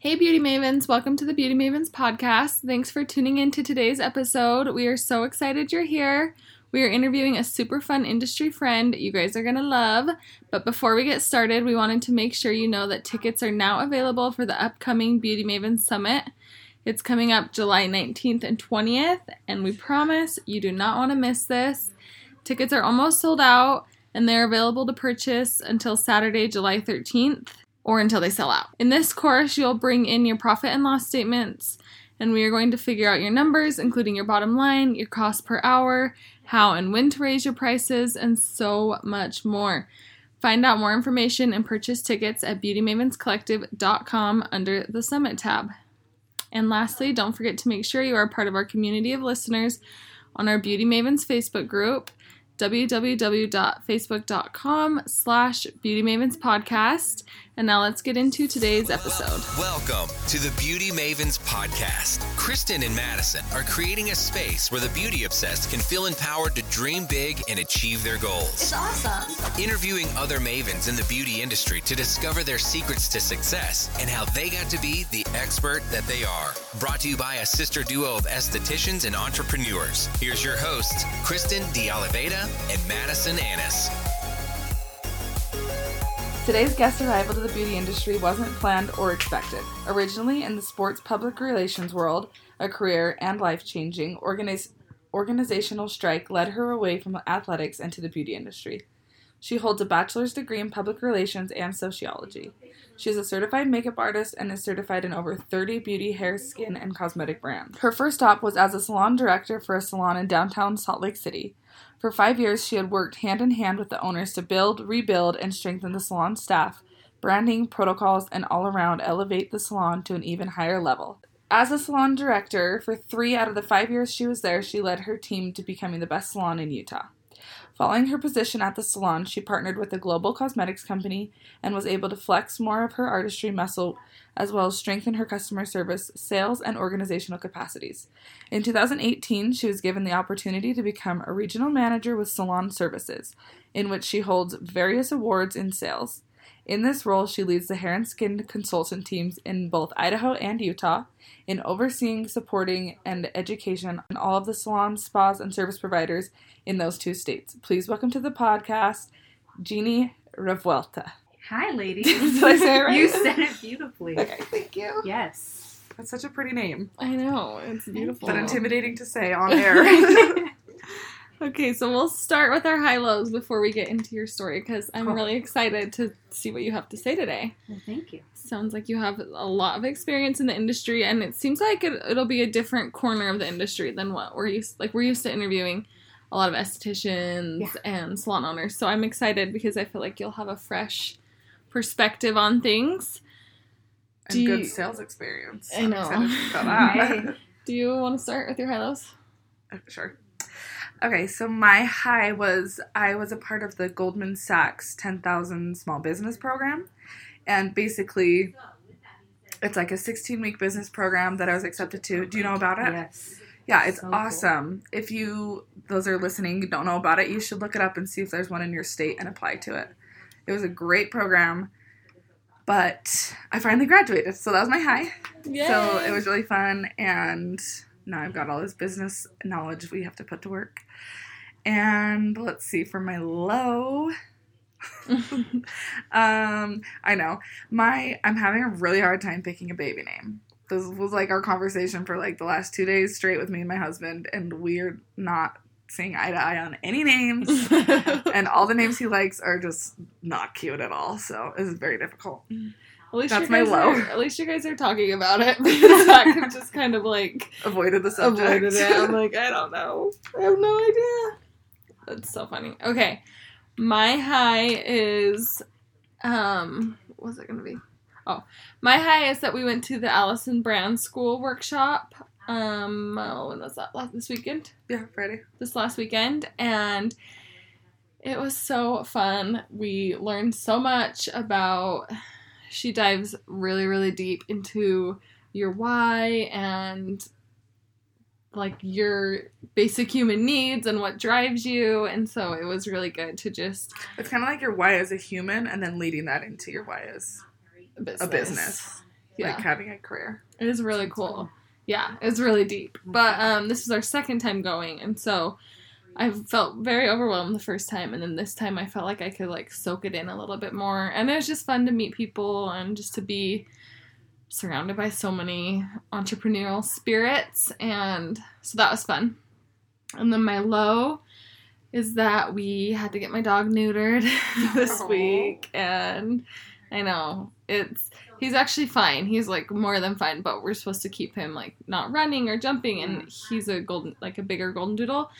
Hey, Beauty Mavens, welcome to the Beauty Mavens podcast. Thanks for tuning in to today's episode. We are so excited you're here. We are interviewing a super fun industry friend you guys are going to love. But before we get started, we wanted to make sure you know that tickets are now available for the upcoming Beauty Mavens Summit. It's coming up July 19th and 20th, and we promise you do not want to miss this. Tickets are almost sold out, and they're available to purchase until Saturday, July 13th or until they sell out. In this course, you'll bring in your profit and loss statements, and we are going to figure out your numbers, including your bottom line, your cost per hour, how and when to raise your prices, and so much more. Find out more information and purchase tickets at beautymavenscollective.com under the Summit tab. And lastly, don't forget to make sure you are part of our community of listeners on our Beauty Mavens Facebook group www.facebook.com slash Beauty Mavens Podcast. And now let's get into today's episode. Welcome to the Beauty Mavens Podcast. Kristen and Madison are creating a space where the beauty obsessed can feel empowered to dream big and achieve their goals. It's awesome. Interviewing other mavens in the beauty industry to discover their secrets to success and how they got to be the expert that they are. Brought to you by a sister duo of estheticians and entrepreneurs. Here's your hosts, Kristen D'Oliveda and Madison Annis. Today's guest arrival to the beauty industry wasn't planned or expected. Originally in the sports public relations world, a career and life changing organiz- organizational strike led her away from athletics into the beauty industry. She holds a bachelor's degree in public relations and sociology. She is a certified makeup artist and is certified in over 30 beauty, hair, skin, and cosmetic brands. Her first stop was as a salon director for a salon in downtown Salt Lake City. For five years, she had worked hand in hand with the owners to build, rebuild, and strengthen the salon staff, branding, protocols, and all around elevate the salon to an even higher level. As a salon director, for three out of the five years she was there, she led her team to becoming the best salon in Utah. Following her position at the salon, she partnered with a global cosmetics company and was able to flex more of her artistry muscle as well as strengthen her customer service, sales, and organizational capacities. In 2018, she was given the opportunity to become a regional manager with Salon Services, in which she holds various awards in sales. In this role, she leads the hair and skin consultant teams in both Idaho and Utah in overseeing, supporting, and education on all of the salons, spas, and service providers in those two states. Please welcome to the podcast, Jeannie Revuelta. Hi, ladies. Did I say it right? You said it beautifully. Okay, thank you. Yes. That's such a pretty name, I know, it's beautiful. but intimidating to say on air. Okay, so we'll start with our high lows before we get into your story because I'm Cool. really excited to see what you have to say today. Well, thank you. Sounds like you have a lot of experience in the industry, and it seems like it, it'll be a different corner of the industry than what we're used. Like we're used to interviewing a lot of estheticians Yeah. and salon owners, so I'm excited because I feel like you'll have a fresh perspective on things. Do and good you- sales experience. I know. Do you want to start with your high lows? Uh, sure. Okay, so my high was I was a part of the Goldman Sachs 10,000 Small Business Program. And basically, it's like a 16 week business program that I was accepted to. Do you know about it? Yes. Yeah, it's So cool. awesome. If you, those are listening, don't know about it, you should look it up and see if there's one in your state and apply to it. It was a great program, but I finally graduated, so that was my high. So it was really fun, and now I've got all this business knowledge we have to put to work. And let's see, for my low, um, I know my I'm having a really hard time picking a baby name. This was like our conversation for like the last two days straight with me and my husband, and we're not seeing eye to eye on any names. and all the names he likes are just not cute at all. So it's very difficult. At least That's you my guys low. Are, at least you guys are talking about it because I just kind of like Avoided the subject. avoided it. I'm like, I don't know. I have no idea. That's so funny. Okay. My high is um what's it gonna be? Oh. My high is that we went to the Allison Brand School workshop. Um oh, when was that? Last this weekend? yeah, Friday. This last weekend and it was so fun. We learned so much about she dives really, really deep into your why and like your basic human needs and what drives you and so it was really good to just It's kind of like your why as a human, and then leading that into your why as business. a business. Yeah. like having a career. It is really cool. Yeah, it's really deep. But um, this is our second time going, and so I felt very overwhelmed the first time, and then this time I felt like I could like soak it in a little bit more, and it was just fun to meet people and just to be surrounded by so many entrepreneurial spirits, and so that was fun. And then my low is that we had to get my dog neutered this Aw. week, and I know it's he's actually fine. He's like more than fine, but we're supposed to keep him like not running or jumping, and he's a golden like a bigger golden doodle.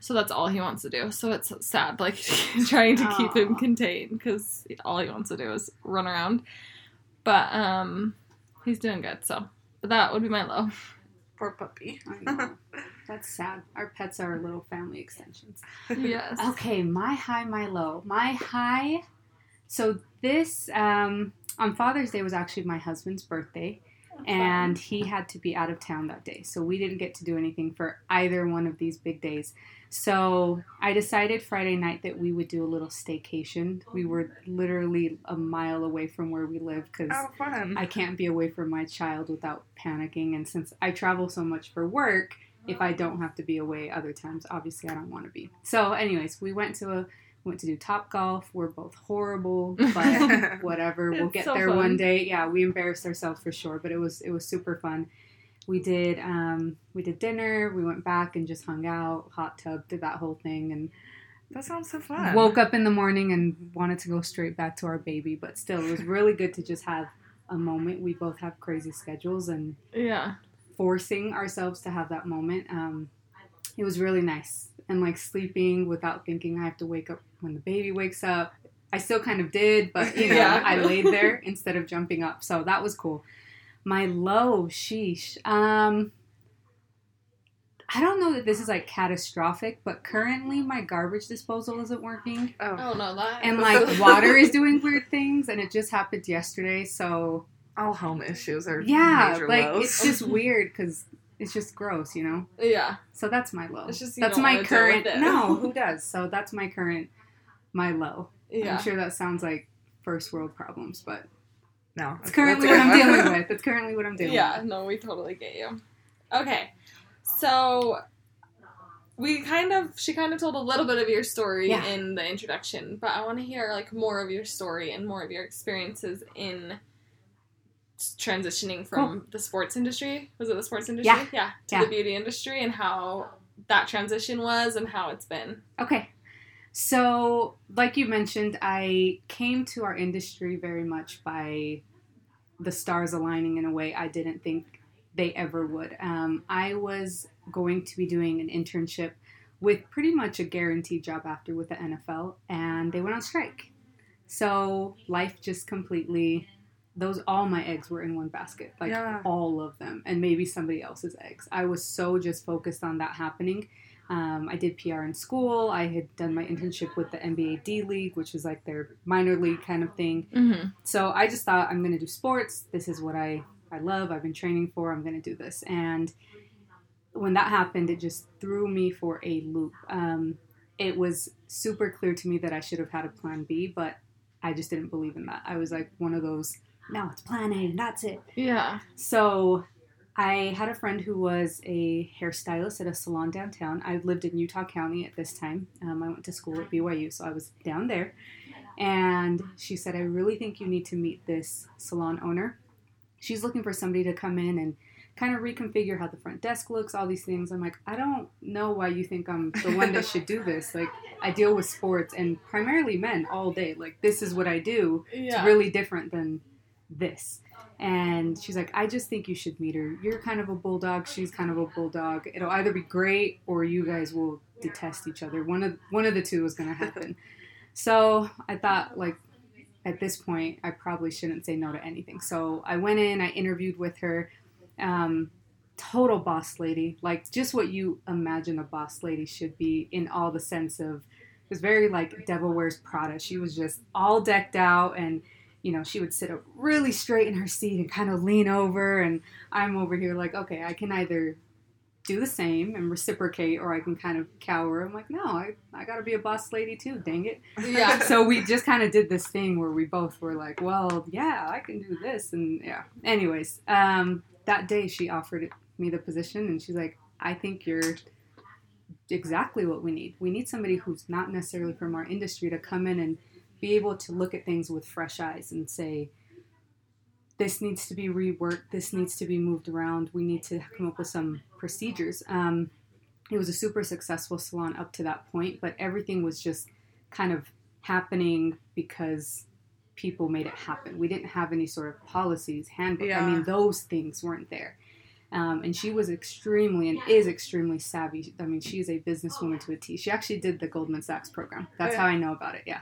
So that's all he wants to do. So it's sad, like trying to keep him contained because all he wants to do is run around. But um, he's doing good. So, but that would be my low. Poor puppy. I know. That's sad. Our pets are little family extensions. yes. Okay, my high, my low. My high. So this um, on Father's Day was actually my husband's birthday, and he had to be out of town that day, so we didn't get to do anything for either one of these big days. So I decided Friday night that we would do a little staycation. We were literally a mile away from where we live because Oh. I can't be away from my child without panicking. And since I travel so much for work, if I don't have to be away other times, obviously I don't want to be. So, anyways, we went to a went to do top golf. We're both horrible, but whatever. We'll get so there fun. one day. Yeah, we embarrassed ourselves for sure, but it was it was super fun. We did um, we did dinner. We went back and just hung out, hot tub, did that whole thing, and that sounds so fun. woke up in the morning and wanted to go straight back to our baby. But still, it was really good to just have a moment. We both have crazy schedules and Yeah. forcing ourselves to have that moment. Um, it was really nice. And like sleeping without thinking I have to wake up when the baby wakes up. I still kind of did, but you know, Yeah. I laid there instead of jumping up. So that was cool. My low, sheesh. Um, I don't know that this is like catastrophic, but currently my garbage disposal isn't working. oh, Oh no, that And like water is doing weird things, and it just happened yesterday. So all home issues are yeah, major like lows. it's just weird because it's just gross, you know. Yeah. So that's my low. It's just you that's don't my wanna deal current. with it. No, who does? So that's my current, my low. Yeah. I'm sure that sounds like first world problems, but no, it's currently what I'm dealing with. It's currently what I'm dealing with. Yeah, with. no, we totally get you. Okay. So we kind of she kind of told a little bit of your story Yeah. in the introduction, but I want to hear like more of your story and more of your experiences in transitioning from the sports industry. Was it the sports industry? Yeah. Yeah, to Yeah. the beauty industry and how that transition was and how it's been. Okay. So, like you mentioned, I came to our industry very much by the stars aligning in a way I didn't think they ever would. Um, I was going to be doing an internship with pretty much a guaranteed job after with the NFL, and they went on strike. So, life just completely. Those all my eggs were in one basket, like Yeah. all of them, and maybe somebody else's eggs. I was so just focused on that happening. Um, I did PR in school. I had done my internship with the NBA D League, which is like their minor league kind of thing. Mm-hmm. So I just thought I'm going to do sports. This is what I, I love. I've been training for. I'm going to do this. And when that happened, it just threw me for a loop. Um, it was super clear to me that I should have had a plan B, but I just didn't believe in that. I was like one of those, no, it's plan A, and that's it. Yeah. So I had a friend who was a hairstylist at a salon downtown. I lived in Utah County at this time. Um, I went to school at BYU, so I was down there. And she said, I really think you need to meet this salon owner. She's looking for somebody to come in and kind of reconfigure how the front desk looks, all these things. I'm like, I don't know why you think I'm the one that should do this. Like, I deal with sports and primarily men all day. Like, this is what I do Yeah. it's really different than this. And she's like, I just think you should meet her. You're kind of a bulldog. She's kind of a bulldog. It'll either be great or you guys will detest each other. One of one of the two is going to happen. so I thought, like, at this point, I probably shouldn't say no to anything. So I went in. I interviewed with her. Um, total boss lady, like just what you imagine a boss lady should be in all the sense of. It was very like Devil Wears Prada. She was just all decked out and you know, she would sit up really straight in her seat and kind of lean over. And I'm over here like, okay, I can either do the same and reciprocate, or I can kind of cower. I'm like, no, I, I got to be a boss lady too. Dang it. Yeah. so we just kind of did this thing where we both were like, well, yeah, I can do this, and yeah. Anyways, um, that day she offered me the position, and she's like, I think you're exactly what we need. We need somebody who's not necessarily from our industry to come in and be able to look at things with fresh eyes and say, this needs to be reworked, this needs to be moved around, we need to come up with some procedures. Um, it was a super successful salon up to that point, but everything was just kind of happening because people made it happen. We didn't have any sort of policies, handbook. I mean, those things weren't there. Um, and she was extremely and is extremely savvy. I mean, she's a businesswoman to a T. She actually did the Goldman Sachs program. That's Oh, yeah. how I know about it. Yeah,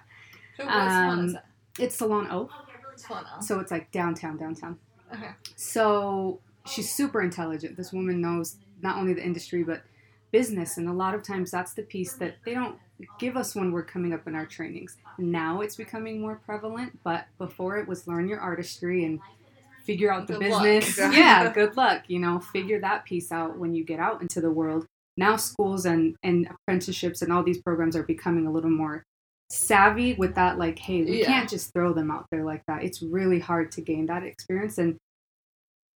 So what salon is Um, that? it's Salon O, Salon L. so it's like downtown, downtown. Okay. So she's super intelligent. This woman knows not only the industry but business, and a lot of times that's the piece that they don't give us when we're coming up in our trainings. Now it's becoming more prevalent, but before it was learn your artistry and figure out the Good business. Yeah. yeah, good luck. You know, figure that piece out when you get out into the world. Now schools and and apprenticeships and all these programs are becoming a little more savvy with that like hey we Yeah. can't just throw them out there like that. It's really hard to gain that experience and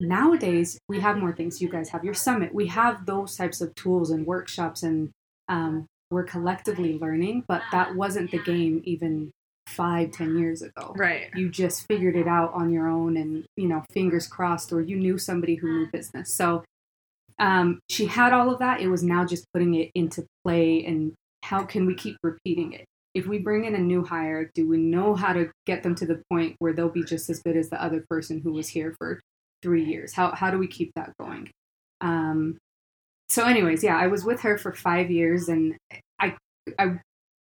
nowadays we have more things. You guys have your summit. We have those types of tools and workshops and um, we're collectively learning but that wasn't the game even five ten years ago. Right. you just figured it out on your own and you know fingers crossed or you knew somebody who knew business. So um, she had all of that. It was now just putting it into play and how can we keep repeating it if we bring in a new hire do we know how to get them to the point where they'll be just as good as the other person who was here for three years how, how do we keep that going um, so anyways yeah i was with her for five years and i i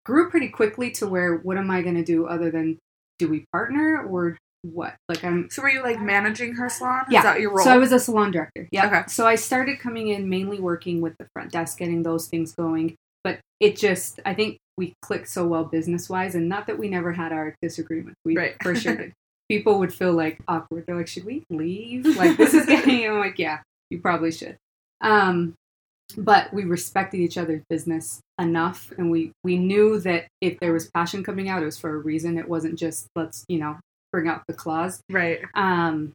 grew pretty quickly to where what am i going to do other than do we partner or what like i'm So were you like managing her salon? Yeah. Is that your role? so I was a salon director. Yeah. Okay. So I started coming in mainly working with the front desk, getting those things going. It just, I think we clicked so well business wise, and not that we never had our disagreements. We Right. for sure did. People would feel like awkward. They're like, "Should we leave? Like this is getting." I'm like, "Yeah, you probably should." Um, but we respected each other's business enough, and we we knew that if there was passion coming out, it was for a reason. It wasn't just let's you know bring out the claws right. um,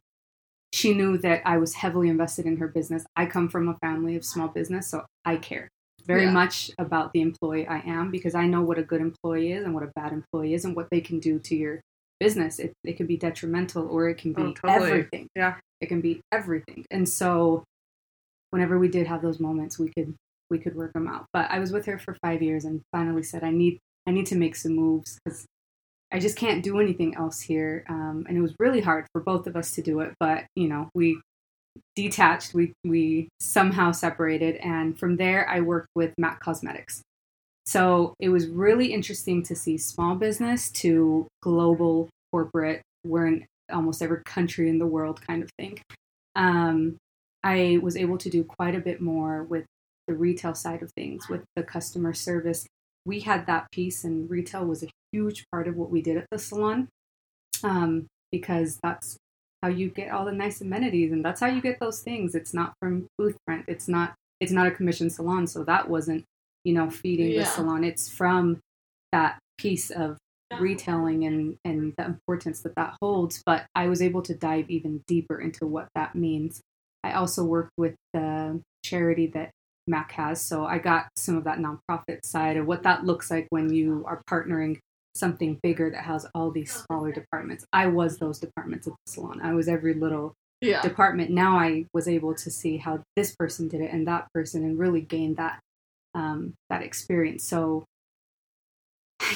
she knew that I was heavily invested in her business. I come from a family of small business, so I care very Yeah. much about the employee I am because I know what a good employee is and what a bad employee is and what they can do to your business. It, it can be detrimental or it can be Oh, totally. everything. Yeah. It can be everything. And so whenever we did have those moments, we could we could work them out. But I was with her for five years and finally said, I need I need to make some moves because I just can't do anything else here. Um, and it was really hard for both of us to do it, but you know, we detached, we we somehow separated, and from there I worked with Mac Cosmetics. So it was really interesting to see small business to global corporate. We're in almost every country in the world, kind of thing. Um, I was able to do quite a bit more with the retail side of things, with the customer service. We had that piece, and retail was a huge part of what we did at the salon um, because that's how you get all the nice amenities, and that's how you get those things. It's not from booth rent. It's not. It's not a commission salon, so that wasn't, you know, feeding Yeah. the salon. It's from that piece of retailing and and the importance that that holds. But I was able to dive even deeper into what that means. I also worked with the charity that Mac has, so I got some of that nonprofit side of what that looks like when you are partnering something bigger that has all these smaller departments. I was those departments at the salon. I was every little Yeah. department. Now I was able to see how this person did it and that person, and really gain that um, that experience. So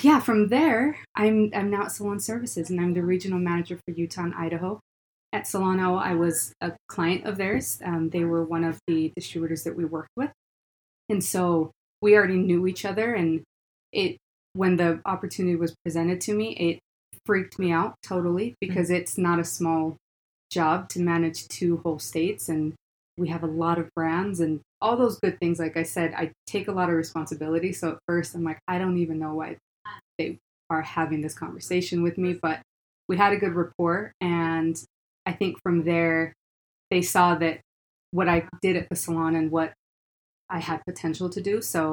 yeah, from there, I'm I'm now at Salon Services, and I'm the regional manager for Utah and Idaho. At Solano, I was a client of theirs. Um, they were one of the distributors that we worked with, and so we already knew each other. And it when the opportunity was presented to me, it freaked me out totally mm-hmm. because it's not a small job to manage two whole states and we have a lot of brands and all those good things like i said i take a lot of responsibility so at first i'm like i don't even know why they are having this conversation with me but we had a good rapport and i think from there they saw that what i did at the salon and what I had potential to do. So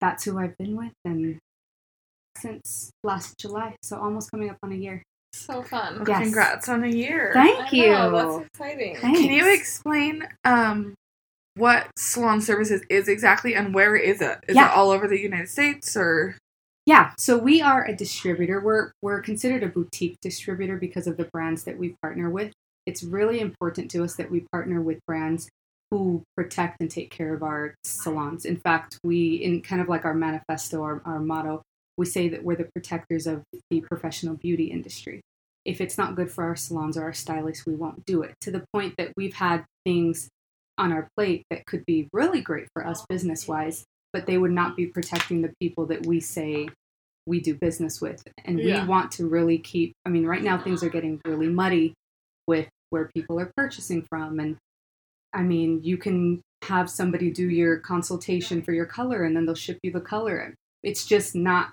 that's who I've been with and since last July. So almost coming up on a year. So fun. Yes. Congrats on a year. Thank I you. know, that's exciting. Thanks. Can you explain um what salon services is exactly and where is it? Is Yeah. it all over the United States or Yeah, so we are a distributor. We're we're considered a boutique distributor because of the brands that we partner with. It's really important to us that we partner with brands who protect and take care of our salons. In fact, we in kind of like our manifesto, our, our motto, we say that we're the protectors of the professional beauty industry. If it's not good for our salons or our stylists, we won't do it. To the point that we've had things on our plate that could be really great for us business wise, but they would not be protecting the people that we say we do business with. And Yeah. we want to really keep, I mean, right now things are getting really muddy with where people are purchasing from. And I mean, you can have somebody do your consultation for your color and then they'll ship you the color. It's just not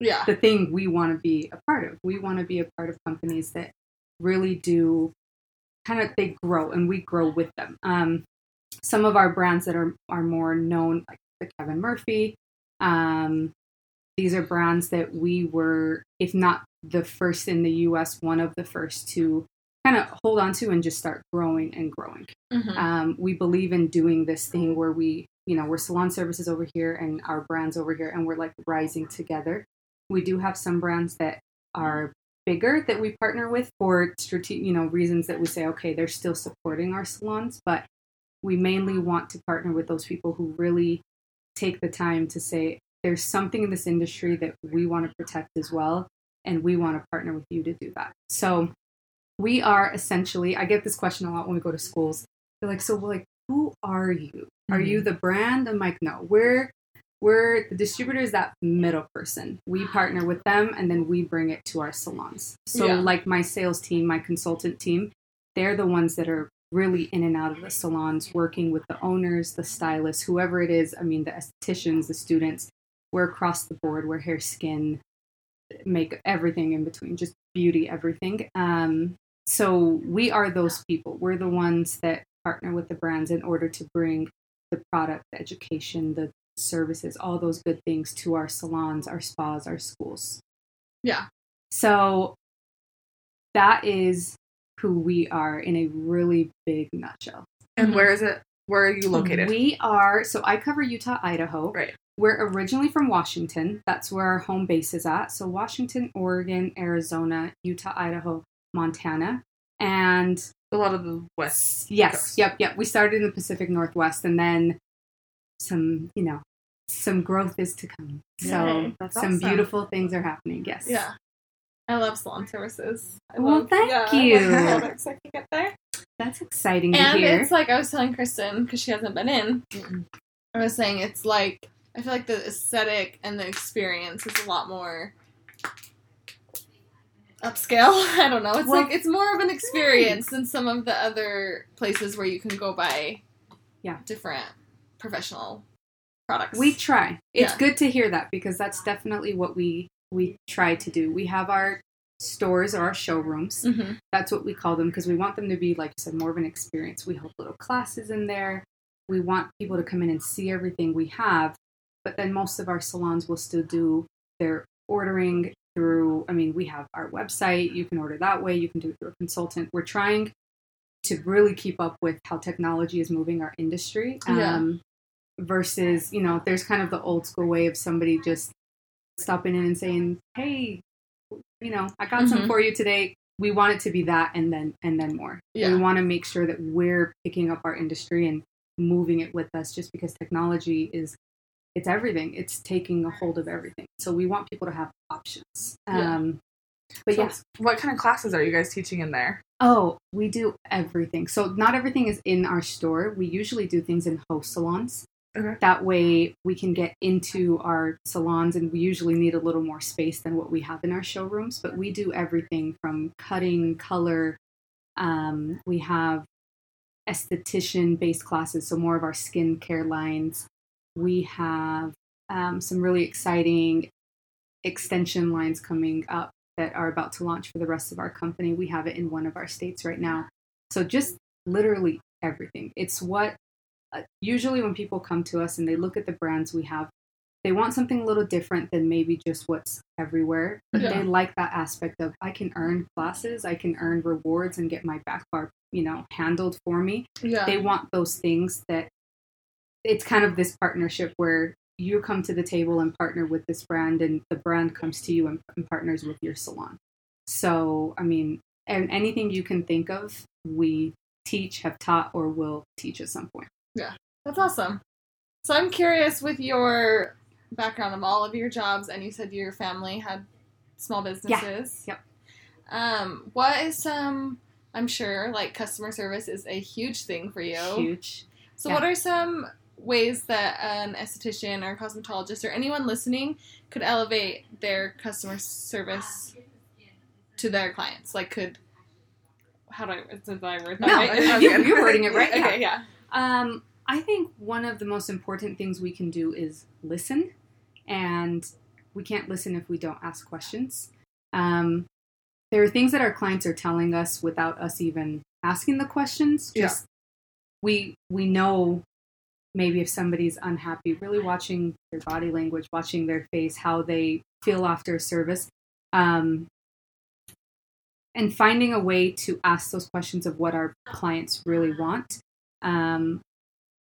Yeah. the thing we want to be a part of. We want to be a part of companies that really do kind of they grow and we grow with them. Um, some of our brands that are are more known, like the Kevin Murphy. Um, these are brands that we were, if not the first in the U.S., one of the first to kind of hold on to and just start growing and growing. Mhm. Um, we believe in doing this thing where we, you know, we're salon services over here and our brands over here, and we're like rising together. We do have some brands that are bigger that we partner with for strategic, you know, reasons that we say, okay, they're still supporting our salons, but we mainly want to partner with those people who really take the time to say, there's something in this industry that we want to protect as well, and we want to partner with you to do that. So we are essentially, I get this question a lot when we go to schools. They're like, so like, who are you? Are you mm-hmm. the brand? I'm like, no, we're we're the distributor is that middle person. We partner with them and then we bring it to our salons. So Yeah. like my sales team, my consultant team, they're the ones that are really in and out of the salons, working with the owners, the stylists, whoever it is. I mean, the estheticians, the students. We're across the board. We're hair, skin, make everything in between, just beauty, everything. Um, so we are those people. We're the ones that partner with the brands in order to bring the product, the education, the services, all those good things to our salons, our spas, our schools. Yeah. So that is who we are in a really big nutshell. and Mhm. where is it? Where are you located? We are, so I cover Utah, Idaho. Right. We're originally from Washington. That's where our home base is at. So Washington, Oregon, Arizona, Utah, Idaho, Montana. And a lot of the west. yes, Coast. yep, yep. We started in the Pacific Northwest and then some, you know, some growth is to come. So Yay, some awesome. beautiful things are happening. Yes. Yeah. I love salon services. I Well, love, thank yeah, you. Products I can get there. That's exciting to And it's like I was telling Kristen because she hasn't been in. Mm-mm. I was saying it's like I feel like the aesthetic and the experience is a lot more upscale. I don't know. It's Well, like it's more of an experience than some of the other places where you can go buy Yeah. different professional products. We try. It's Yeah. good to hear that because that's definitely what we we try to do. We have our stores or our showrooms. hmm That's what we call them because we want them to be like you said more of an experience. We hold little classes in there. We want people to come in and see everything we have. But then most of our salons will still do their ordering through I mean, we have our website. You can order that way. You can do it through a consultant. We're trying to really keep up with how technology is moving our industry. Yeah. Versus, you know, there's kind of the old school way of somebody just stopping in and saying, "Hey, you know, I got some Mhm. for you today." We want it to be that, and then and then more. Yeah. We want to make sure that we're picking up our industry and moving it with us, just because technology is it's everything. It's taking a hold of everything. So we want people to have options. Yeah. Um, but So yes, What kind of classes are you guys teaching in there? Oh, we do everything. So not everything is in our store. We usually do things in host salons. Okay. That way we can get into our salons and we usually need a little more space than what we have in our showrooms, but we do everything from cutting, color. Um, we have esthetician based classes, so more of our skincare lines. We have um, some really exciting extension lines coming up that are about to launch for the rest of our company. We have it in one of our states right now. So just literally everything. It's what Uh, usually when people come to us and they look at the brands we have, they want something a little different than maybe just what's everywhere. But Yeah. they like that aspect of I can earn classes, I can earn rewards and get my back bar, you know, handled for me. Yeah. They want those things that it's kind of this partnership where you come to the table and partner with this brand and the brand comes to you and, and partners with your salon. So, I mean, and anything you can think of, we teach, have taught, or will teach at some point. Yeah, that's awesome. So I'm curious with your background of all of your jobs, and you said your family had small businesses. Yeah. Yep. Um, what is some? I'm sure like customer service is a huge thing for you. Huge. So Yeah. what are some ways that an esthetician or cosmetologist or anyone listening could elevate their customer service to their clients? Like could how do I did I word that No, right? you- you're wording it right, Okay, yeah. Um, I think one of the most important things we can do is listen, and we can't listen if we don't ask questions. Um, there are things that our clients are telling us without us even asking the questions. Yeah. Just we we know maybe if somebody's unhappy, really watching their body language, watching their face, how they feel after a service. Um, and finding a way to ask those questions of what our clients really want um,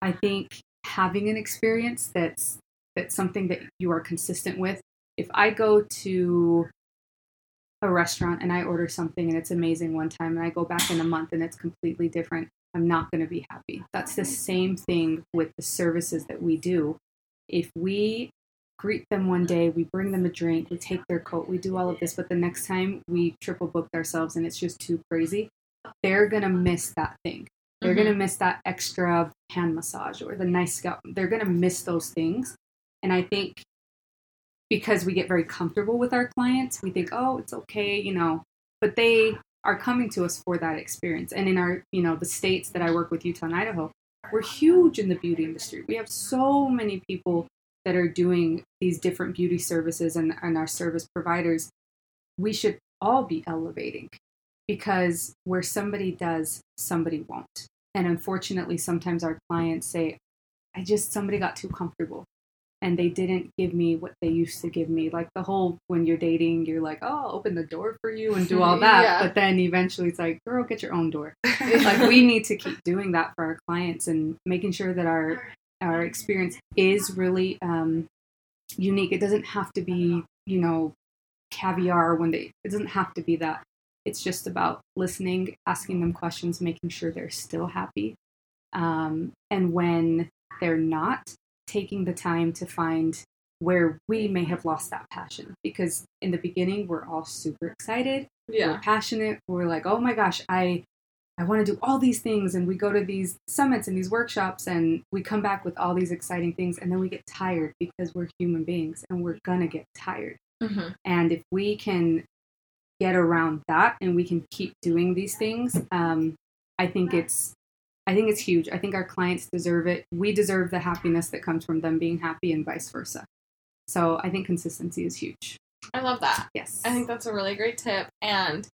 I think having an experience that's that's something that you are consistent with. If I go to a restaurant and I order something and it's amazing one time and I go back in a month and it's completely different, I'm not going to be happy. That's the same thing with the services that we do. If we greet them one day, we bring them a drink, we take their coat, we do all of this, but the next time we triple booked ourselves and it's just too crazy, they're going to miss that thing. They're going to mm-hmm. miss that extra hand massage or the nice scalp. They're going to miss those things. And I think because we get very comfortable with our clients, we think, oh, it's okay, you know, but they are coming to us for that experience. And in our, you know, the states that I work with, Utah and Idaho, we're huge in the beauty industry. We have so many people that are doing these different beauty services and, and our service providers. We should all be elevating because where somebody does, somebody won't. And unfortunately, sometimes our clients say, I just, somebody got too comfortable and they didn't give me what they used to give me. Like the whole, when you're dating, you're like, oh, I'll open the door for you and do all that. Yeah. But then eventually it's like, girl, get your own door. like we need to keep doing that for our clients and making sure that our, our experience is really um, unique. It doesn't have to be, you know, caviar when they, it doesn't have to be that. It's just about listening, asking them questions, making sure they're still happy. Um, and when they're not, taking the time to find where we may have lost that passion. Because in the beginning, we're all super excited, we're passionate, we're like, oh my gosh, I. I want to do all these things, and we go to these summits and these workshops, and we come back with all these exciting things, and then we get tired because we're human beings and we're gonna get tired. Mm-hmm. And if we can get around that and we can keep doing these things, um, I think it's I think it's huge. I think our clients deserve it. We deserve the happiness that comes from them being happy and vice versa. So I think consistency is huge. I love that. Yes. I think that's a really great tip, and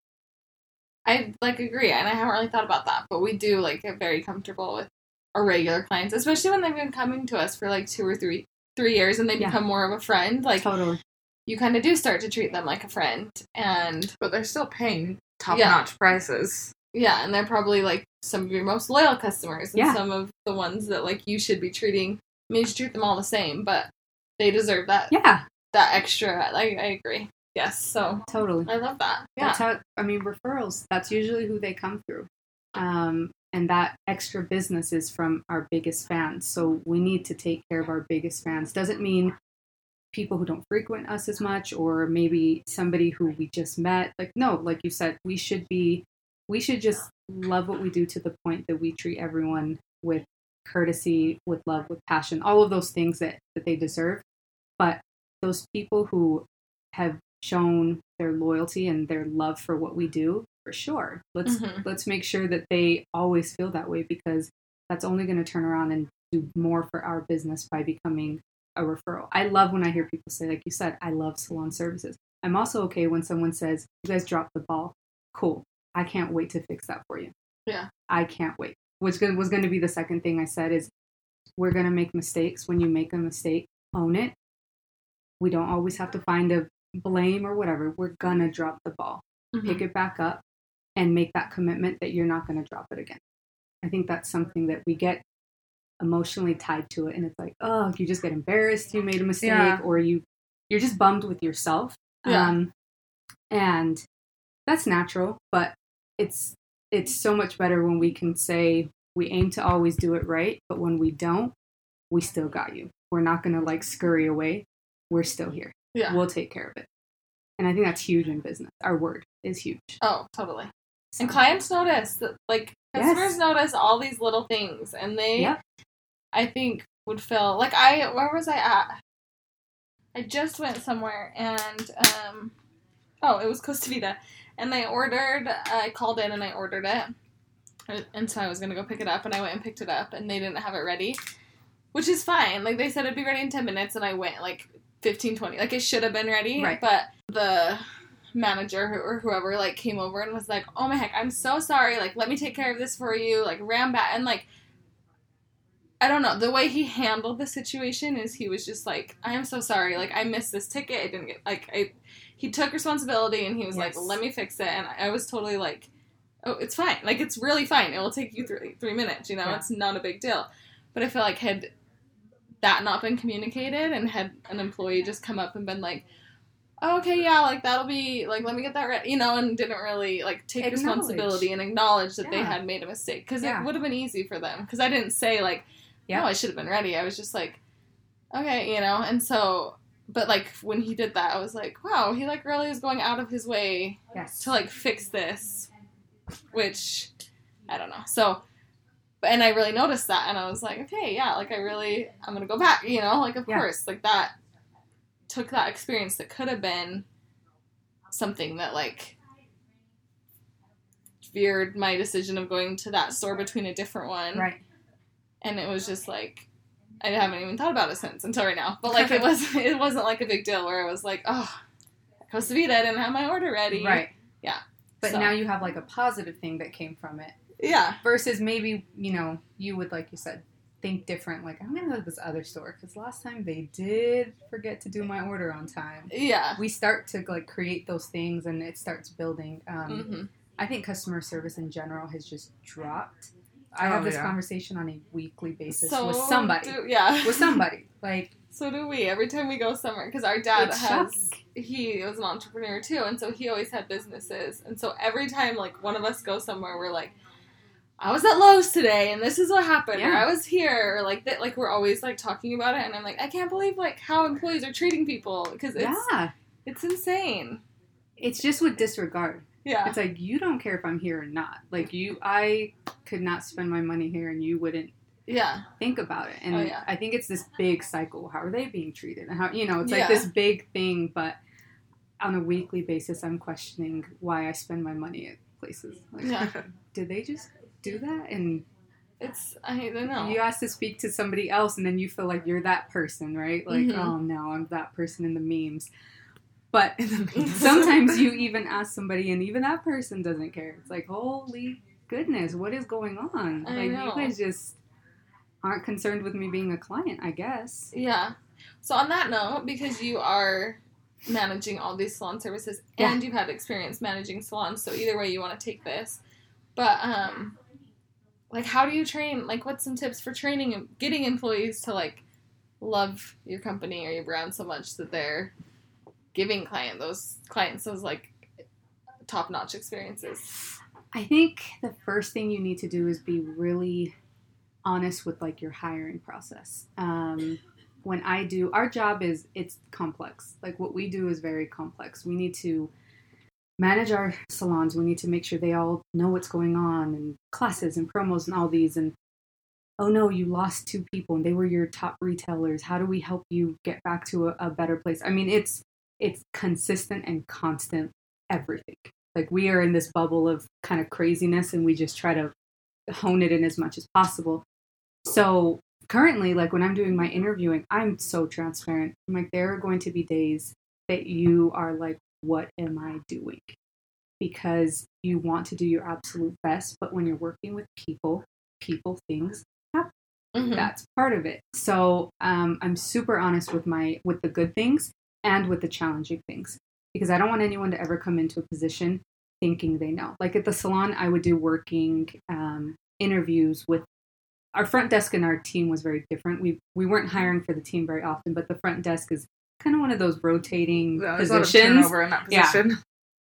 I like agree. And I haven't really thought about that, but we do like get very comfortable with our regular clients, especially when they've been coming to us for like two or three three years, and they Yeah. become more of a friend. Like totally. You kind of do start to treat them like a friend, and But they're still paying top Yeah. notch prices. yeah, and they're probably like some of your most loyal customers, and Yeah. some of the ones that like you should be treating. I mean, you should treat them all the same, but they deserve that Yeah, that extra. Like I agree. Yes, so totally. I love that. Yeah. That's how I mean referrals. That's usually who they come through. Um, and that extra business is from our biggest fans. So we need to take care of our biggest fans. Doesn't mean people who don't frequent us as much or maybe somebody who we just met. Like no, like you said, we should be we should just love what we do to the point that we treat everyone with courtesy, with love, with passion, all of those things that, that they deserve. But those people who have shown their loyalty and their love for what we do, for sure. Let's Mhm. let's make sure that they always feel that way because that's only going to turn around and do more for our business by becoming a referral. I love when I hear people say, like you said, I love salon services. I'm also okay when someone says, You guys dropped the ball. Cool. I can't wait to fix that for you. Yeah. I can't wait. Which was going to be the second thing I said is We're going to make mistakes. When you make a mistake, own it. We don't always have to find a blame or whatever. We're going to drop the ball, Mm-hmm. pick it back up, and make that commitment that you're not going to drop it again. I think that's something that we get emotionally tied to it. And it's like, oh, you just get embarrassed you made a mistake, Yeah. or you, you're just bummed with yourself. Yeah. Um, and that's natural, but it's it's so much better when we can say we aim to always do it right, but when we don't, we still got you. We're not gonna like scurry away. We're still here. Yeah. We'll take care of it. And I think that's huge in business. Our word is huge. oh, totally. And clients notice that, like, Yes. customers notice all these little things, and they, Yep. I think, would feel like I. Where was I at? I just went somewhere, and um, oh, it was Costa Vida, and I ordered. I called in and I ordered it, and- and so I was gonna go pick it up, and I went and picked it up, and they didn't have it ready, which is fine. Like they said, it'd be ready in ten minutes, and I went like 15, 20. Like it should have been ready, Right. but the manager or whoever like came over and was like, "Oh my heck, I'm so sorry. Like, let me take care of this for you." Like, ran back and like, I don't know. The way he handled the situation is he was just like, "I am so sorry. Like, I missed this ticket. I didn't get like I." He took responsibility and he was Yes. like, "Let me fix it." And I was totally like, "Oh, it's fine. Like, it's really fine. It will take you three three minutes. You know, Yeah. it's not a big deal." But I feel like had that not been communicated and had an employee just come up and been like oh, okay yeah like that'll be like let me get that ready you know and didn't really like take responsibility and acknowledge that they had made a mistake because Yeah. it would have been easy for them because i didn't say like Yeah. no i should have been ready i was just like okay you know and so but like when he did that i was like wow he like really is going out of his way Yes. to like fix this which i don't know so and i really noticed that and i was like okay yeah like i really i'm gonna go back you know like of Yeah. course like that took that experience that could have been something that like veered my decision of going to that store between a different one right. and it was just like I haven't even thought about it since until right now. But like it was it wasn't like a big deal where it was like, oh Costa Vida, I didn't have my order ready. Right. Yeah. But So- now you have like a positive thing that came from it. Yeah. versus maybe you know you would like you said think different like i'm gonna go to this other store because last time they did forget to do my order on time Yeah. we start to like create those things and it starts building um, hmm i think customer service in general has just dropped i Oh, have this yeah. conversation on a weekly basis So with somebody do- yeah. with somebody like So do we every time we go somewhere because our dad has shocking. he was an entrepreneur too, and so he always had businesses, and so every time like one of us goes somewhere, we're like. I was at Lowe's today, and this is what happened. Or I was here, or like that. Like we're always like talking about it, and I'm like, I can't believe like how employees are treating people because it's yeah it's insane. it's just with disregard Yeah, it's like you don't care if i'm here or not like you i could not spend my money here and you wouldn't yeah, think about it. And Oh, yeah. I think it's this big cycle. How are they being treated? And how you know, it's Yeah. like this big thing, but on a weekly basis I'm questioning why I spend my money at places. Like yeah. did they just do that? And It's I don't know. you ask to speak to somebody else and then you feel like you're that person, right? Like, Mhm. oh no, I'm that person in the memes. But sometimes you even ask somebody and even that person doesn't care. It's like, holy goodness, what is going on? I like know. you guys just aren't concerned with me being a client, I guess. Yeah. So on that note, because you are managing all these salon services Yeah. and you've had experience managing salons, so either way you want to take this. But um like how do you train like what's some tips for training and getting employees to like love your company or your brand so much that they're giving client those clients those like top notch experiences. I think the first thing you need to do is be really honest with like your hiring process. Um, when I do our job is it's complex. Like what we do is very complex. We need to manage our salons. We need to make sure they all know what's going on and classes and promos and all these and oh no, you lost two people and they were your top retailers. How do we help you get back to a, a better place? I mean, it's it's consistent and constant everything. Like we are in this bubble of kind of craziness and we just try to hone it in as much as possible. So currently, like when I'm doing my interviewing, I'm so transparent. I'm like, there are going to be days that you are like, what am I doing? Because you want to do your absolute best, but when you're working with people, people things happen. Mhm. That's part of it. So um, I'm super honest with my with the good things and with the challenging things because I don't want anyone to ever come into a position thinking they know. Like at the salon, I would do working um, interviews with our front desk and our team was very different. We we weren't hiring for the team very often, but the front desk is kind of one of those rotating Yeah, there's a lot of positions. turnover in that Yeah. position.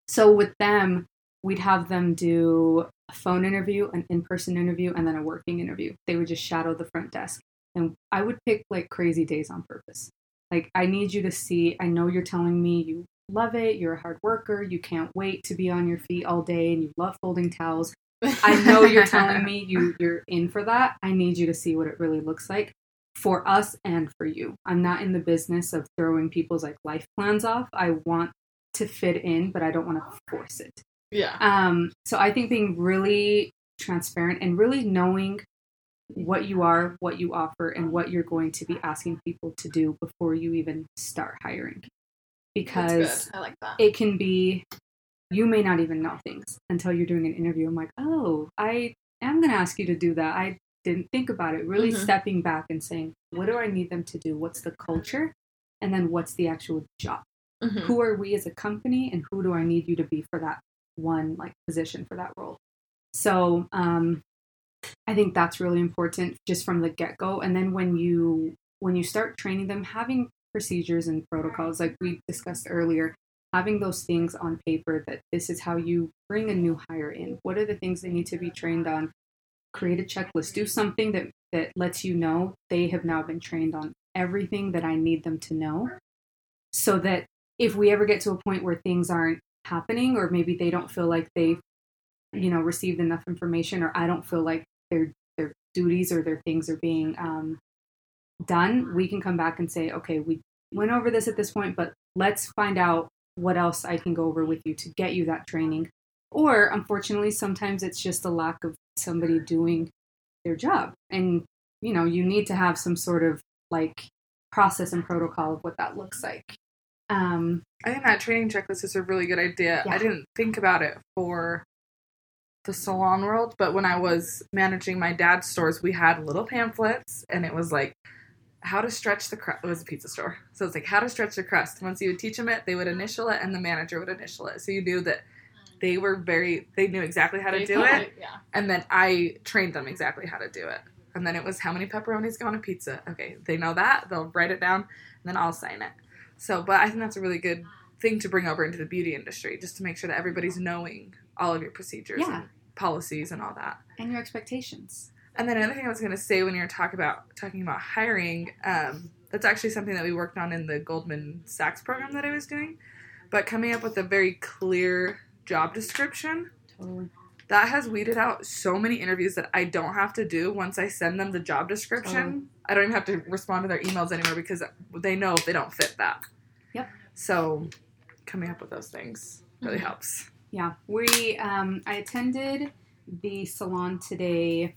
So with them, we'd have them do a phone interview, an in-person interview, and then a working interview. They would just shadow the front desk. And I would pick like crazy days on purpose. Like I need you to see, I know you're telling me you love it, you're a hard worker, you can't wait to be on your feet all day and you love folding towels. I know you're telling me you you're in for that. I need you to see what it really looks like for us and for you. I'm not in the business of throwing people's like life plans off. I want to fit in, but I don't want to force it. Yeah. Um, so I think being really transparent and really knowing what you are, what you offer, and what you're going to be asking people to do before you even start hiring. Because I like that. it can be you may not even know things until you're doing an interview. I'm like, oh, I am going to ask you to do that. I didn't think about it. Really Mhm. stepping back and saying, what do I need them to do? What's the culture? And then what's the actual job? Mhm. Who are we as a company and who do I need you to be for that one like position for that role? So um, I think that's really important just from the get go. And then when you when you start training them, having procedures and protocols like we discussed earlier, having those things on paper that this is how you bring a new hire in. What are the things they need to be trained on? Create a checklist. Do something that that lets you know they have now been trained on everything that I need them to know, so that if we ever get to a point where things aren't happening, or maybe they don't feel like they've you know received enough information, or I don't feel like their their duties or their things are being um, done, we can come back and say, okay, we went over this at this point, but let's find out what else I can go over with you to get you that training. Or unfortunately, sometimes it's just a lack of somebody doing their job. And, you know, you need to have some sort of like process and protocol of what that looks like. Um, I think that training checklist is a really good idea. Yeah. I didn't think about it for the salon world, but when I was managing my dad's stores, we had little pamphlets, and it was like how to stretch the crust. It was a pizza store, so it's like how to stretch the crust. Once you would teach them it, they would initial it, and the manager would initial it. So you knew that they were very, they knew exactly how to They do it, Yeah. and then I trained them exactly how to do it. And then it was how many pepperonis go on a pizza. Okay, they know that. They'll write it down, and then I'll sign it. So, but I think that's a really good thing to bring over into the beauty industry, just to make sure that everybody's knowing all of your procedures Yeah. and policies and all that. and your expectations. And then another thing I was going to say when you were talk about talking about hiring, um, that's actually something that we worked on in the Goldman Sachs program that I was doing. But coming up with a very clear job description Totally. that has weeded out so many interviews that I don't have to do once I send them the job description. I don't even have to respond to their emails anymore because they know if they don't fit that. Yep. So coming up with those things really Mhm. helps. Yeah, we. Um, I attended the salon today.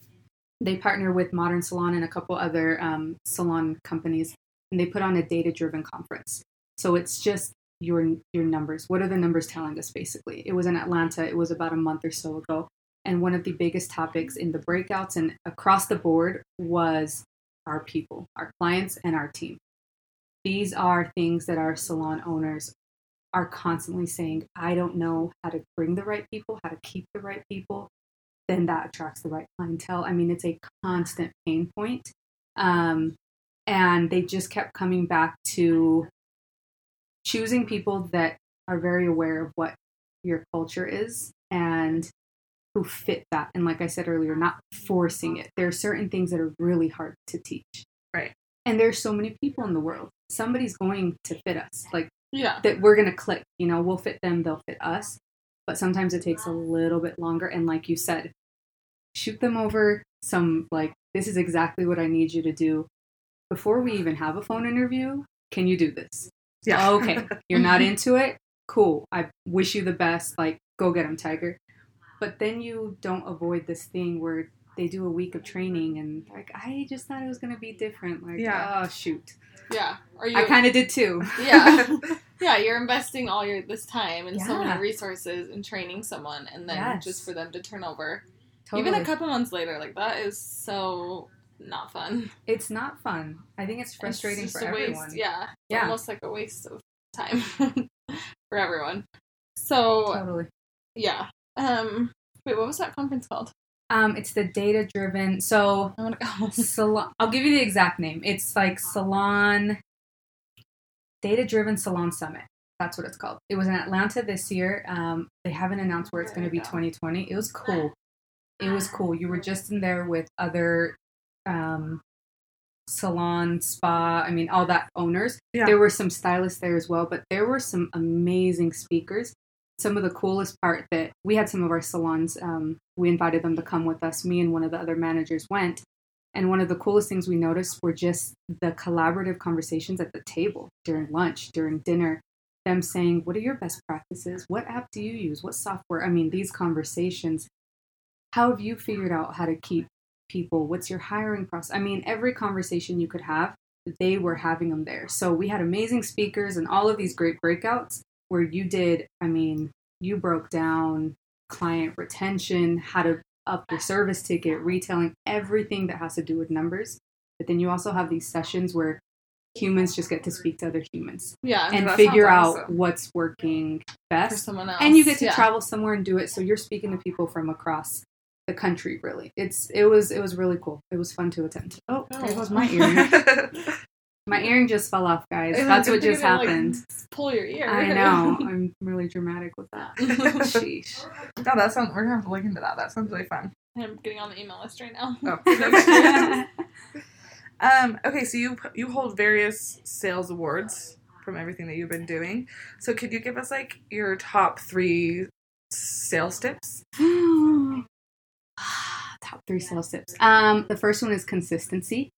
They partner with Modern Salon and a couple other um, salon companies, and they put on a data-driven conference. So it's just your your numbers. What are the numbers telling us? Basically, it was in Atlanta. It was about a month or so ago, and one of the biggest topics in the breakouts and across the board was our people, our clients, and our team. These are things that our salon owners are constantly saying, I don't know how to bring the right people, how to keep the right people, then that attracts the right clientele. I mean, it's a constant pain point. Um, and they just kept coming back to choosing people that are very aware of what your culture is and who fit that. And like I said earlier, not forcing it. There are certain things that are really hard to teach. Right. And there's so many people in the world. Somebody's going to fit us. Like Yeah. that we're gonna click. You know, we'll fit them, they'll fit us. But sometimes it takes a little bit longer. And like you said, shoot them over some like this is exactly what I need you to do before we even have a phone interview. Can you do this? Yeah. Oh, okay, you're not mm-hmm. into it. Cool. I wish you the best. Like, go get them, Tiger. But then you don't avoid this thing where they do a week of training and like I just thought it was gonna be different. Like, Yeah. oh shoot, Yeah. Or you I kind of did too. Yeah. yeah, you're investing all your this time and so many resources in training someone and then Yes. just for them to turn over. Totally. Even a couple months later, like that is so not fun. It's not fun. I think it's frustrating It's for everyone. Waste. Yeah, Yeah. almost like a waste of time for everyone. So Totally. yeah. Um. Wait, what was that conference called? Um, it's the data driven. So I want to go. salon. I'll give you the exact name. It's like Salon Data Driven Salon Summit. That's what it's called. It was in Atlanta this year. Um, they haven't announced where it's going to be 2020. It was cool. It was cool. You were just in there with other um, salon, spa. I mean, all that owners. Yeah. There were some stylists there as well, but there were some amazing speakers. Some of the coolest part that we had some of our salons. Um, we invited them to come with us. Me and one of the other managers went, and one of the coolest things we noticed were just the collaborative conversations at the table during lunch, during dinner. Them saying, What are your best practices? What app do you use? What software? I mean, these conversations. How have you figured out how to keep people? What's your hiring process? I mean, every conversation you could have, they were having them there. So we had amazing speakers and all of these great breakouts where you did, I mean, you broke down client retention, how to up your service ticket, retailing, everything that has to do with numbers. But then you also have these sessions where humans just get to speak to other humans Yeah, and figure out awesome. what's working for best. someone else. And you get to yeah. travel somewhere and do it. So you're speaking to people from across the country really. It's it was it was really cool. It was fun to attend. Oh, there Oh. goes my earring. My earring just fell off, guys. It's That's what just thing happened. Like, pull your ear. I know. I'm really dramatic with that. Sheesh. no, that sounds. We're gonna have to look into that. That sounds really fun. I'm getting on the email list right now. Oh. um. Okay, so you you hold various sales awards from everything that you've been doing. So could you give us like your top three sales tips? Top three sales tips. Um, the first one is consistency.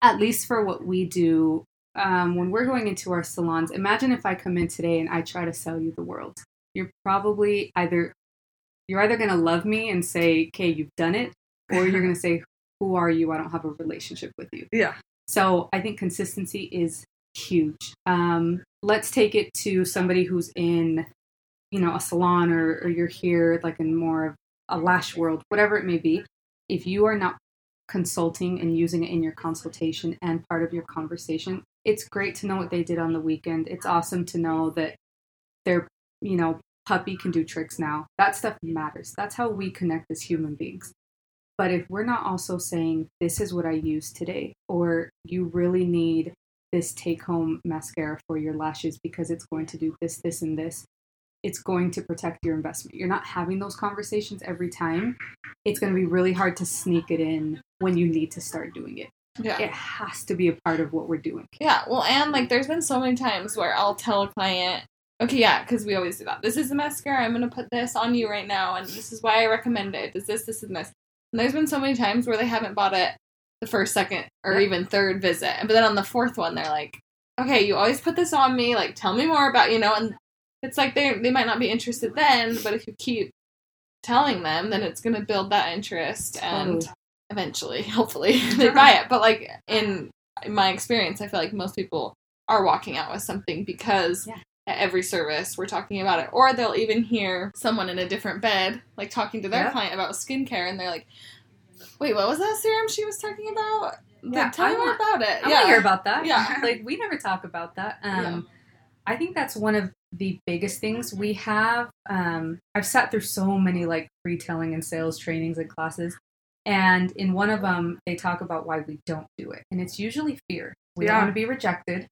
At least for what we do, um, when we're going into our salons, imagine if I come in today and I try to sell you the world. You're probably either you're either gonna love me and say, "Okay, you've done it," or you're gonna say, "Who are you? I don't have a relationship with you." Yeah. So I think consistency is huge. Um, let's take it to somebody who's in, you know, a salon or, or you're here like in more of a lash world, whatever it may be. If you are not consulting and using it in your consultation and part of your conversation, it's great to know what they did on the weekend. It's awesome to know that their, you know, puppy can do tricks now. That stuff matters. That's how we connect as human beings. But if we're not also saying, this is what I use today, or you really need this take home mascara for your lashes because it's going to do this, this, and this, it's going to protect your investment. You're not having those conversations every time. It's going to be really hard to sneak it in when you need to start doing it. Yeah. It has to be a part of what we're doing. Yeah, well, and like there's been so many times where I'll tell a client, okay, yeah, because we always do that. This is the mascara. I'm going to put this on you right now, and this is why I recommend it. Does this, this, and this. And there's been so many times where they haven't bought it the first, second, or Yeah. even third visit. But then on the fourth one, they're like, okay, you always put this on me. Like, tell me more about, you know, and it's like they they might not be interested then, but if you keep telling them, then it's going to build that interest and Totally. eventually, hopefully, they buy it. But like in, in my experience, I feel like most people are walking out with something because Yeah. at every service we're talking about it, or they'll even hear someone in a different bed like talking to their Yeah. client about skincare, and they're like, "Wait, what was that serum she was talking about? Like, Yeah, tell me I more want- about it." I yeah, want to hear about that. Yeah. like we never talk about that. Um. I think that's one of the biggest things we have. Um, I've sat through so many like retailing and sales trainings and classes, and in one of them they talk about why we don't do it, and it's usually fear. We don't want to be rejected.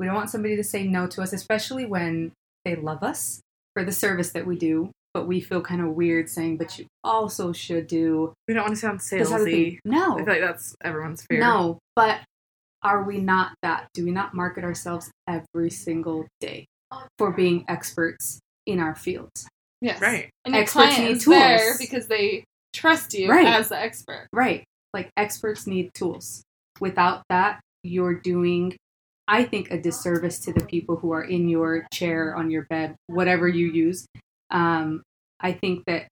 We don't want somebody to say no to us, especially when they love us for the service that we do. But we feel kind of weird saying, "But you also should do We don't want to sound salesy. No, I feel like that's everyone's fear. no, but are we not that? Do we not market ourselves every single day for being experts in our fields? yes, Right. And your Experts client need is there because they trust you Right. as the expert. Right. Like experts need tools. Without that, you're doing, I think, a disservice to the people who are in your chair, on your bed, whatever you use. Um, I think that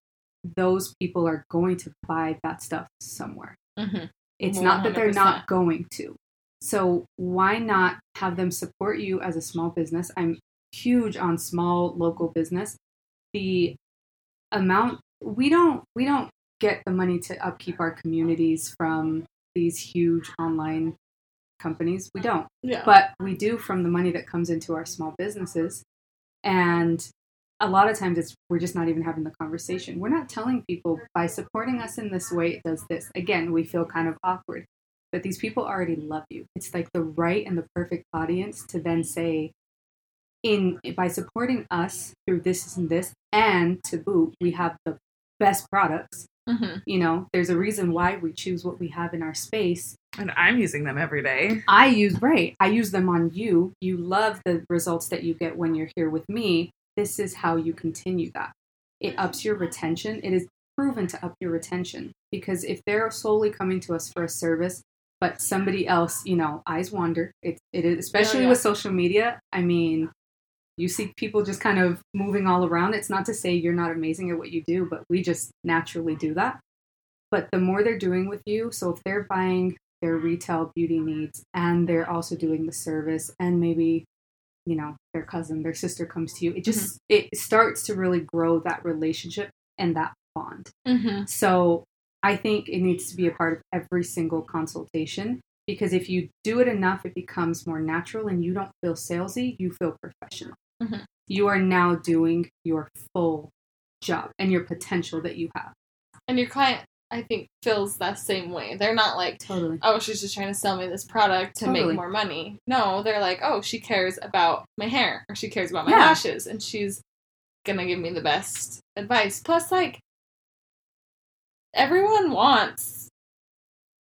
those people are going to buy that stuff somewhere. Mm-hmm. It's not that they're not going to. So why not have them support you as a small business? I'm huge on small local business. The amount we don't we don't get the money to upkeep our communities from these huge online companies. We don't. Yeah. But we do from the money that comes into our small businesses. And a lot of times it's we're just not even having the conversation. We're not telling people by supporting us in this way it does this. Again, we feel kind of awkward. But these people already love you. It's like the right and the perfect audience to then say in by supporting us through this and this and to boot we have the best products hmm you know there's a reason why we choose what we have in our space And I'm using them every day. I use right. I use them on you. You love the results that you get when you're here with me. This is how you continue that. It ups your retention. It is proven to up your retention because if they're solely coming to us for a service, but somebody else, you know, eyes wander. It it is especially Oh, yeah. with social media. I mean, you see people just kind of moving all around. It's not to say you're not amazing at what you do, but we just naturally do that. But the more they're doing with you, so if they're buying their retail beauty needs and they're also doing the service and maybe you know their cousin their sister comes to you it just it starts to really grow that relationship and that bond hmm so i think it needs to be a part of every single consultation because if you do it enough it becomes more natural and you don't feel salesy you feel professional Mhm. you are now doing your full job and your potential that you have And your client, I think, feels that same way. They're not like, totally oh, she's just trying to sell me this product to Totally. make more money. No, they're like, oh, she cares about my hair or she cares about my Yeah. lashes and she's gonna give me the best advice. Plus, like, everyone wants,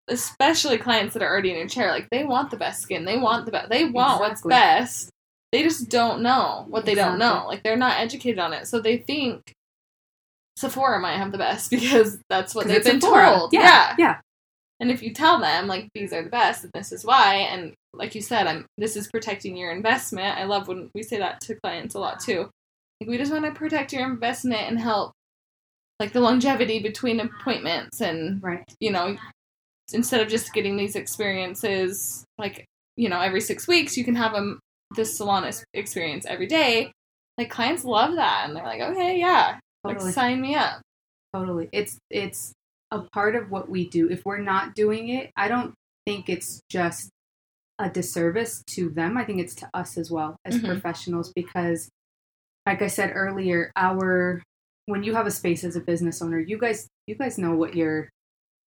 especially clients that are already in your chair, like, they want the best skin. They want the best, they want what's best. They just don't know what they don't know. Like, they're not educated on it. So they think Sephora might have the best because that's what they've been Sephora. told. yeah yeah. yeah And if you tell them like these are the best and this is why, and like you said, I'm this is protecting your investment. I love when we say that to clients a lot too. Like we just want to protect your investment and help like the longevity between appointments and right you know instead of just getting these experiences like you know every six weeks you can have them this salon experience every day like clients love that and they're like okay yeah totally like sign me up Totally. It's it's a part of what we do. If we're not doing it, I don't think it's just a disservice to them. I think it's to us as well as Mhm. professionals because like I said earlier, our when you have a space as a business owner, you guys you guys know what your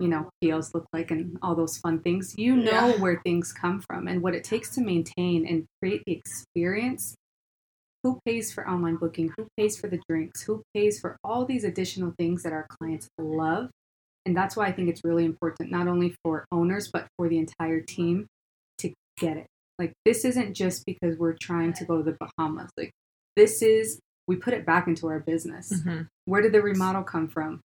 you know PLs look like and all those fun things. You know Yeah. where things come from and what it takes to maintain and create the experience. Who pays for online booking? Who pays for the drinks? Who pays for all these additional things that our clients love? And that's why i think it's really important not only for owners but for the entire team to get it. Like this isn't just because we're trying to go to the bahamas. Like this is we put it back into our business. Mm-hmm. Where did the remodel come from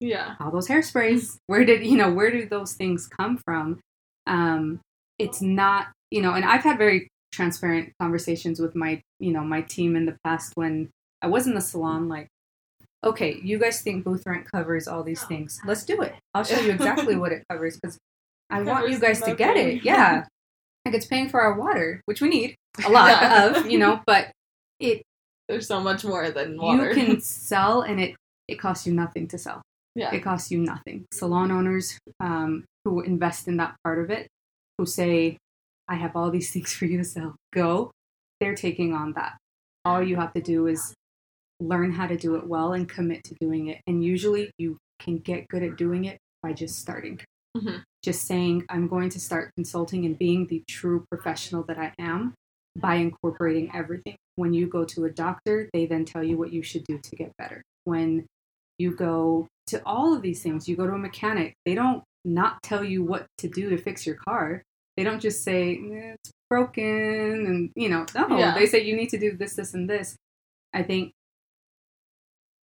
yeah. All those hairsprays. Where did you know where did those things come from? Um it's not you know and i've had very transparent conversations with my you know my team in the past when i was in the salon like okay you guys think booth rent covers all these things. Let's do it. I'll show you exactly what it covers because i want you guys to get it. yeah. Like it's paying for our water which we need a lot Yeah. of you know but it there's so much more than water. you can sell and it it costs you nothing to sell yeah it costs you nothing. Salon owners um, who invest in that part of it, who say, I have all these things for you to sell, go, they're taking on that. All you have to do is learn how to do it well and commit to doing it. And usually you can get good at doing it by just starting. Mhm. Just saying, I'm going to start consulting and being the true professional that I am by incorporating everything. When you go to a doctor, they then tell you what you should do to get better. When you go to all of these things, you go to a mechanic, they don't not tell you what to do to fix your car. They don't just say "Eh, it's broken and you know, no, Yeah. they say you need to do this, this, and this. I think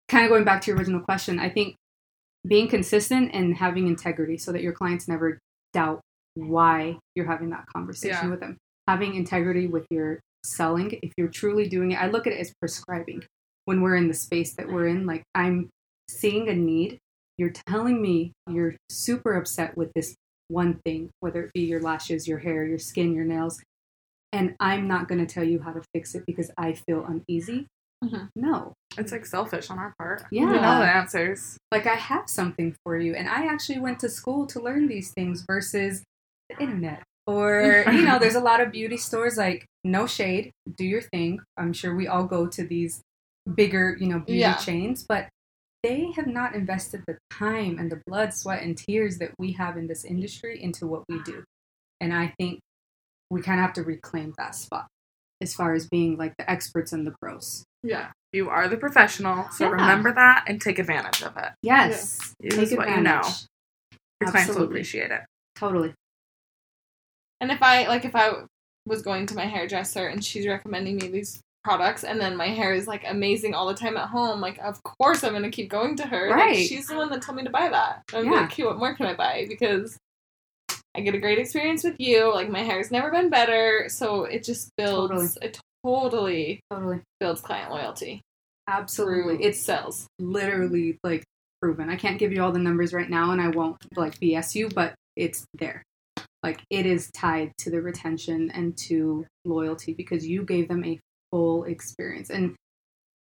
kind of going back to your original question, I think being consistent and having integrity so that your clients never doubt why you're having that conversation Yeah. with them. Having integrity with your selling, if you're truly doing it, I look at it as prescribing. When we're in the space that we're in, like I'm seeing a need, you're telling me you're super upset with this one thing, whether it be your lashes, your hair, your skin, your nails, and I'm not going to tell you how to fix it because I feel uneasy. Mhm. No. It's like selfish on our part. Yeah. We know the answers. Like I have something for you, and I actually went to school to learn these things versus the internet. Or you know, there's a lot of beauty stores like no shade, do your thing. I'm sure we all go to these bigger, you know, beauty Yeah. chains, but they have not invested the time and the blood, sweat, and tears that we have in this industry into what we do. And I think we kind of have to reclaim that spot as far as being like the experts and the pros. Yeah. You are the professional, so Yeah. remember that and take advantage of it. Yes, Use what you know. Your clients will Absolutely. appreciate it. Totally. And if I like if I was going to my hairdresser and she's recommending me these products and then my hair is like amazing all the time at home, like of course I'm gonna keep going to her. Like, Right. she's the one that told me to buy that. I'm Yeah. like, okay, what more can I buy? Because I get a great experience with you. Like my hair's never been better. So it just builds totally. it totally Totally. builds client loyalty. Absolutely. it sells literally like proven. I can't give you all the numbers right now and I won't like BS you, but it's there. Like it is tied to the retention and to loyalty because you gave them a full experience. And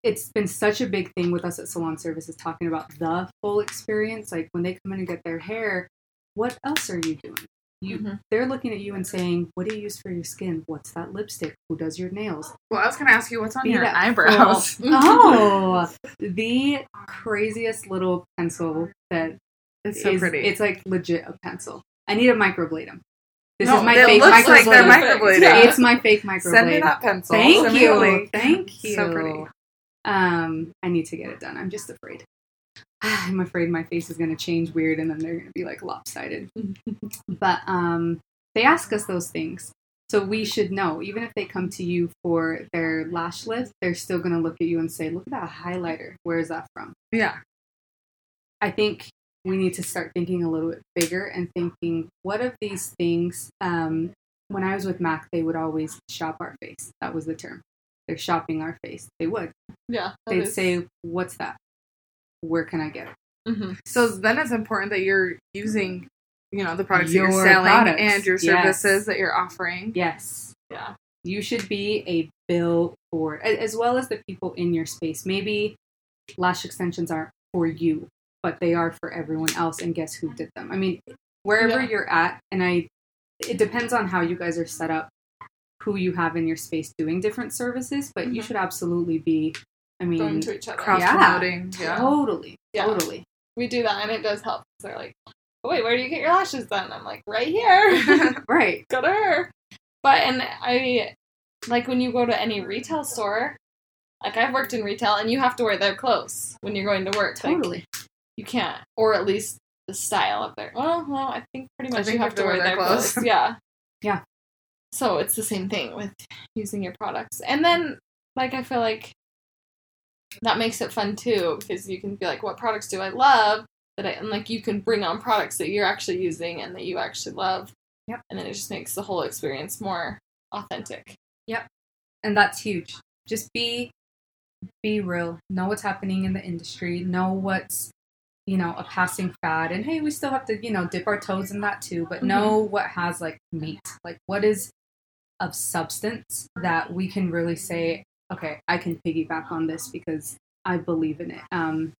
it's been such a big thing with us at Salon Services talking about the full experience. Like when they come in and get their hair, what else are you doing? You Mhm. they're looking at you and saying, What do you use for your skin? What's that lipstick? Who does your nails? Well, I was going to ask you what's on Be your eyebrows. oh, the craziest little pencil that It's so is- pretty. It's like legit a pencil. I need to microblade them. This No, is my it fake looks like they're microbladed. Yeah. It's my fake microblade. Send me that pencil. Thank Send you. Thank you. So pretty. Um, I need to get it done. I'm just afraid. I'm afraid my face is going to change weird and then they're going to be like lopsided. but um, they ask us those things. So we should know, even if they come to you for their lash lift, they're still going to look at you and say, look at that highlighter. Where is that from? Yeah. I think we need to start thinking a little bit bigger and thinking, what of these things? Um, when I was with MAC, they would always shop our face. That was the term. They're shopping our face. They would. Yeah. They'd is- say, "What's that? Where can I get it?" Mhm. So then it's important that you're using, you know, the products that Your you're selling products. and your Yes. services that you're offering. Yes, Yeah. you should be a billboard, a- as well as the people in your space. Maybe lash extensions aren't for you, but they are for everyone else. And guess who did them? I mean, wherever Yeah. you're at, and I, it depends on how you guys are set up, who you have in your space doing different services. But you Mhm. should absolutely be. I mean, Going to each other. Cross Yeah. promoting. Yeah. totally, Yeah. totally. We do that and it does help. They're like, oh, wait, where do you get your lashes done? I'm like, right here. Right. go to her. But and I like when you go to any retail store, like I've worked in retail and you have to wear their clothes when you're going to work. Like, Totally. You can't, or at least the style of their. Well, no, I think pretty much think you have to wear their clothes. Yeah. Yeah. So it's the same thing with using your products, and then like I feel like that makes it fun too because you can be like, what products do I love? That I and like you can bring on products that you're actually using and that you actually love. Yep. And then it just makes the whole experience more authentic. Yep. And that's huge just be be real know what's happening in the industry know what's you know a passing fad and hey we still have to you know dip our toes in that too but know what has like meat. Like what is of substance that we can really say okay i can piggyback on this because i believe in it. Um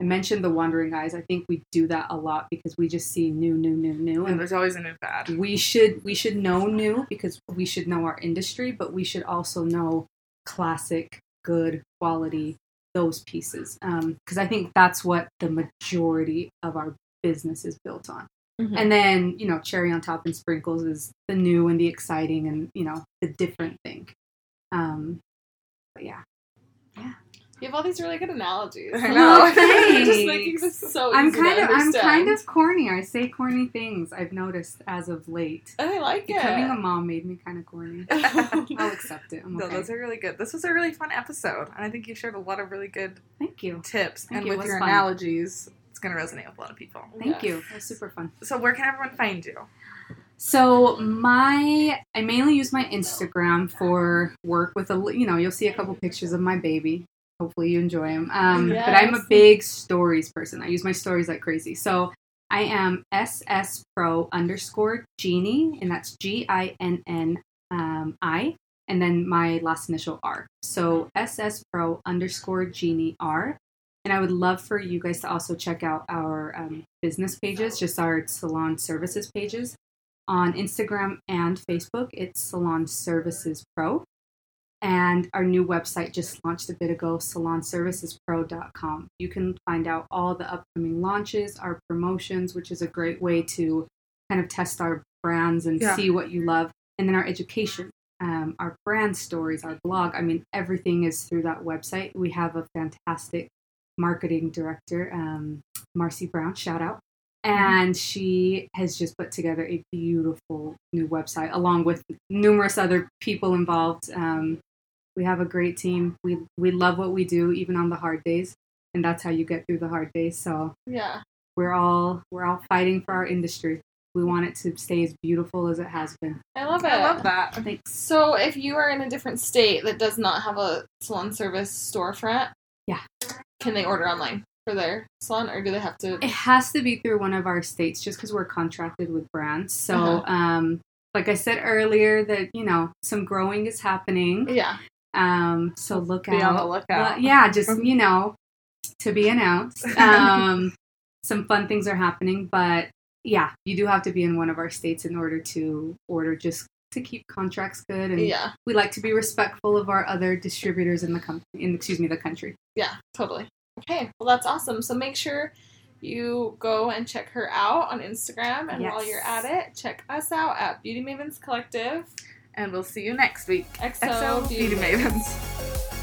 i mentioned the wandering eyes. I think we do that a lot because we just see new new new new And and there's always a new fad. we should we should know new because we should know our industry but we should also know classic good quality those pieces because i think that's what the majority of our business is built on. Mhm. and then you know cherry on top and sprinkles is the new and the exciting and you know the different thing um but yeah You have all these really good analogies. I know. Oh, thanks. just making this so i'm easy kind to of i'm kind of corny i say corny things i've noticed as of late And I like it. becoming a mom made me kind of corny i'll accept it i'm No, okay those are really good. This was a really fun episode, and I think you shared a lot of really good thank you tips. Thank and you, with your fun. analogies, it's going to resonate with a lot of people. Thank Yes. you. It was super fun. So, where can everyone find you? So my, I mainly use my Instagram for work with a, you know, you'll see a couple pictures of my baby. Hopefully you enjoy them. Um, But I'm a big stories person. I use my stories like crazy. So I am SS Pro underscore Genie, and that's G I N N um, and then my last initial R. So SS Pro underscore Genie R. And I would love for you guys to also check out our um, business pages, just our salon services pages. On Instagram and Facebook, it's Salon Services Pro. And our new website just launched a bit ago, salonservicespro.com. You can find out all the upcoming launches, our promotions, which is a great way to kind of test our brands and Yeah. see what you love. And then our education, um, our brand stories, our blog. I mean, everything is through that website. We have a fantastic marketing director, um, Marcy Brown, shout out. And she has just put together a beautiful new website along with numerous other people involved. Um, we have a great team. We we love what we do, even on the hard days, and that's how you get through the hard days. So Yeah. we're all we're all fighting for our industry. We want it to stay as beautiful as it has been. I love it. I love that. Thanks. So, if you are in a different state that does not have a salon service storefront, Yeah. can they order online for their salon, or do they have to? It has to be through one of our states, just because we're contracted with brands. So, Uh-huh. um, like I said earlier, that you know some growing is happening. Yeah, Um, so look Be out. on the lookout. Yeah, just you know, to be announced. Um, some fun things are happening, but yeah, you do have to be in one of our states in order to order, just to keep contracts good. And yeah, we like to be respectful of our other distributors in the company, in excuse me, the country. yeah, totally. Okay, well that's awesome. So make sure you go and check her out on Instagram, and while you're at it, check us out at Beauty Mavens Collective. And we'll see you next week. XO, XO Beauty Beauty Mavens. Mavens.